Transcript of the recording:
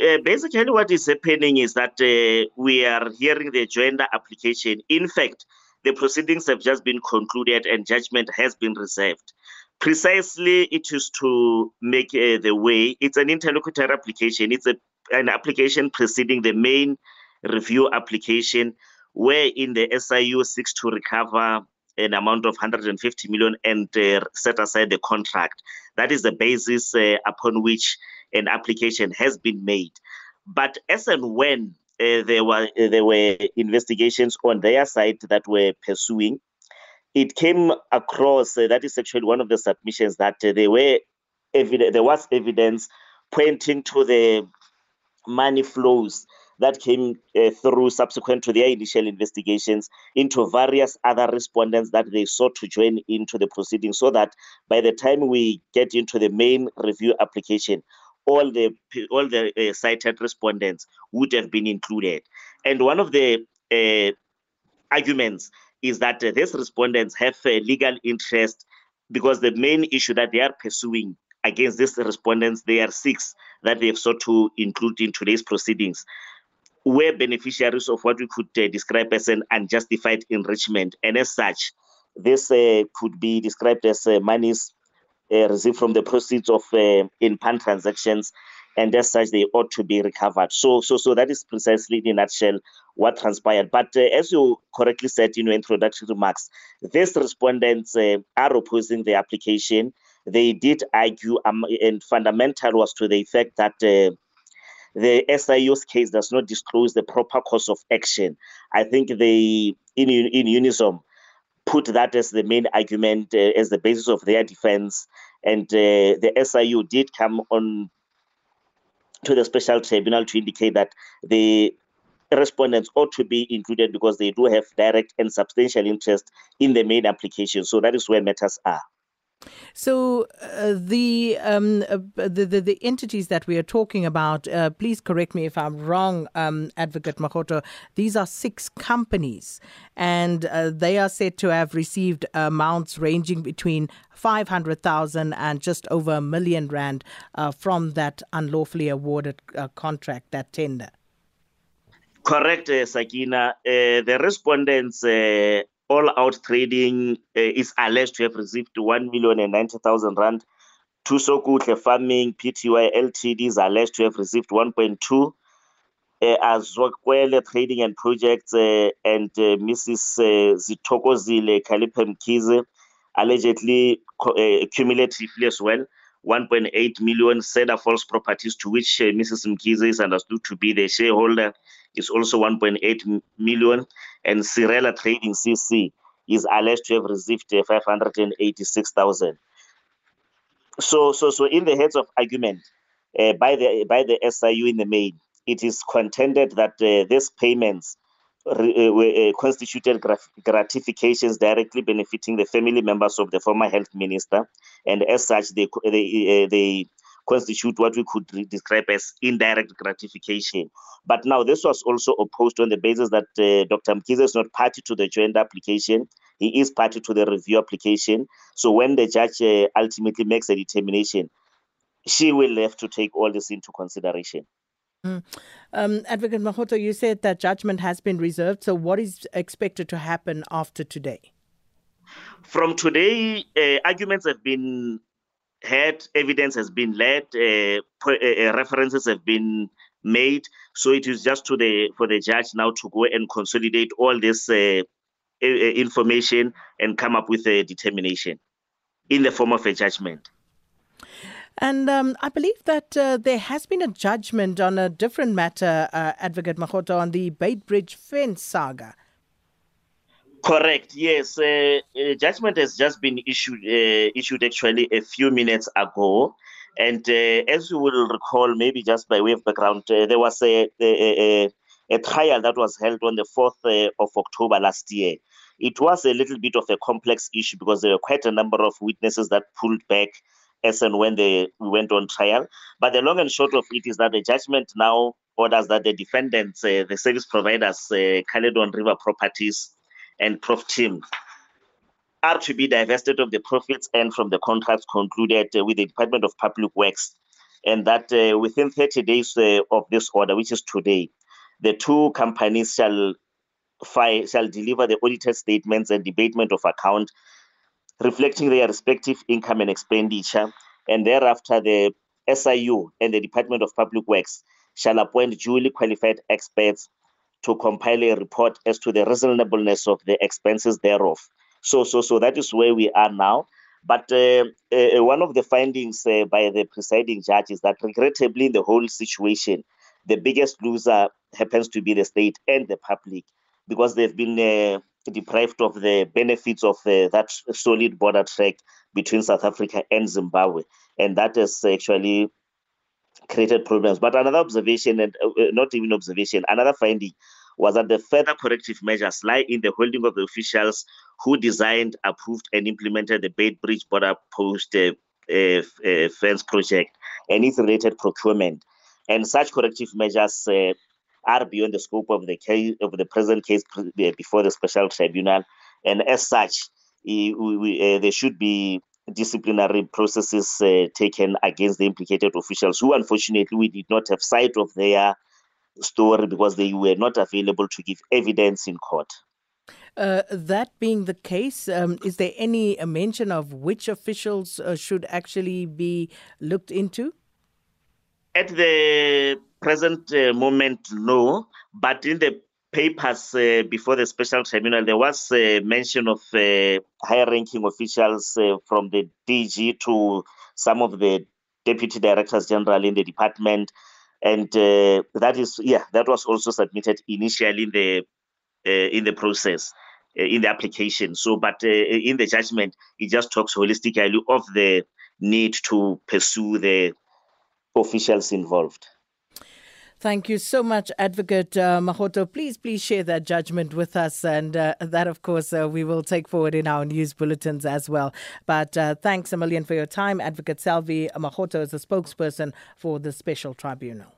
uh, basically what is happening is that uh, we are hearing the joinder application. In fact, the proceedings have just been concluded and judgment has been reserved. Precisely, it is to make uh, the way. It's an interlocutory application. It's a, an application preceding the main review application, where in the SIU seeks to recover an amount of 150 million and uh, set aside the contract. That is the basis uh, upon which an application has been made. But as and when uh, there were uh, there were investigations on their side that were pursuing, it came across uh, that is actually one of the submissions that uh, there were there was evidence pointing to the money flows that came uh, through subsequent to their initial investigations into various other respondents that they sought to join into the proceedings so that by the time we get into the main review application all the all the uh, cited respondents would have been included and one of the uh, arguments is that uh, these respondents have a legal interest because the main issue that they are pursuing against these respondents, they are six that they have sought to include in today's proceedings were beneficiaries of what we could uh, describe as an unjustified enrichment. And as such, this uh, could be described as uh, monies received from the proceeds of uh, in-pan transactions, and as such, they ought to be recovered. So, so, so that is precisely in a nutshell what transpired. But uh, as you correctly said in your introductory remarks, these respondents are opposing the application. They did argue, um, and fundamental was to the effect that the SIU's case does not disclose the proper course of action. I think they, in, in unison, put that as the main argument, uh, as the basis of their defense. And uh, the SIU did come on to the special tribunal to indicate that the respondents ought to be included because they do have direct and substantial interest in the main application. So that is where matters are. So uh, the, um, uh, the, the the entities that we are talking about, uh, please correct me if I'm wrong, um, Advocate Makgotho. These are six companies, and uh, they are said to have received amounts ranging between five hundred thousand and just over a million rand uh, from that unlawfully awarded uh, contract, that tender. Correct, Sakina. the respondents all out trading uh, is alleged to have received 1 million and 90,000 rand. Tusokutle Farming Pty Ltd is alleged to have received 1.2. Uh, Azwakwele Trading and Projects uh, and uh, Mrs. Uh, Zitokozile Kalipe Mkhize allegedly uh, cumulatively as well 1.8 million Cedar Falls properties to which Mrs. Mkhize is understood to be the shareholder is also 1.8 million, and Cirela Trading CC is alleged to have received uh, 586,000. So, so, so in the heads of argument uh, by the by the SIU in the main, it is contended that uh, these payments uh, were uh, constituted gratifications directly benefiting the family members of the former health minister, and as such, they they, uh, they constitute what we could describe as indirect gratification. But now this was also opposed on the basis that uh, Dr. Mkhize is not party to the joint application. He is party to the review application. So when the judge uh, ultimately makes a determination, she will have to take all this into consideration. Mm. Um, Advocate Makgotho, you said that judgment has been reserved. So what is expected to happen after today? From today, uh, arguments have been heard, evidence has been led, uh, uh, uh, references have been made. So it is just to the for the judge now to go and consolidate all this uh, information and come up with a determination in the form of a judgment. And um, I believe that uh, there has been a judgment on a different matter, uh, Advocate Makgotho, on the Beitbridge fence saga. Correct. Yes, uh, uh, judgment has just been issued. Uh, issued actually a few minutes ago, and uh, as you will recall, maybe just by way of background, uh, there was a, a, a, trial that was held on the fourth uh, of October last year. It was a little bit of a complex issue because there were quite a number of witnesses that pulled back as and when they went on trial. But the long and short of it is that the judgment now orders that the defendants, the service providers, Caledon River Properties and Prof Team are to be divested of the profits and from the contracts concluded uh, with the Department of Public Works and that uh, within 30 days uh, of this order, which is today, the two companies shall fi- shall deliver the audited statements and debatement of account reflecting their respective income and expenditure, and thereafter the SIU and the Department of Public Works shall appoint duly qualified experts to compile a report as to the reasonableness of the expenses thereof. So, so, so that is where we are now. But uh, uh, one of the findings uh, by the presiding judge is that, regrettably, in the whole situation, the biggest loser happens to be the state and the public because they've been uh, deprived of the benefits of uh, that solid border track between South Africa and Zimbabwe. And that has actually created problems. But another observation, and uh, not even observation, another finding was that the further corrective measures lie in the holding of the officials who designed, approved, and implemented the Beitbridge border post uh, uh, uh, fence project and its related procurement. And such corrective measures uh, are beyond the scope of the case of the present case before the special tribunal, and as such, we, we, uh, there should be disciplinary processes uh, taken against the implicated officials who unfortunately we did not have sight of their story because they were not available to give evidence in court. Uh, that being the case, um, is there any mention of which officials uh, should actually be looked into? At the present uh, moment, no. But in the papers uh, before the special tribunal, there was a mention of uh, higher ranking officials uh, from the DG to some of the deputy directors general in the department. And uh, that is, yeah, that was also submitted initially in the uh, in the process, in the application. So, but in the judgment, it just talks holistically of the need to pursue the officials involved. Thank you so much, Advocate uh, Makgotho. Please, please share that judgment with us. And uh, that, of course, uh, we will take forward in our news bulletins as well. But uh, thanks a million for your time. Advocate Selby Makgotho is the spokesperson for the Special Tribunal.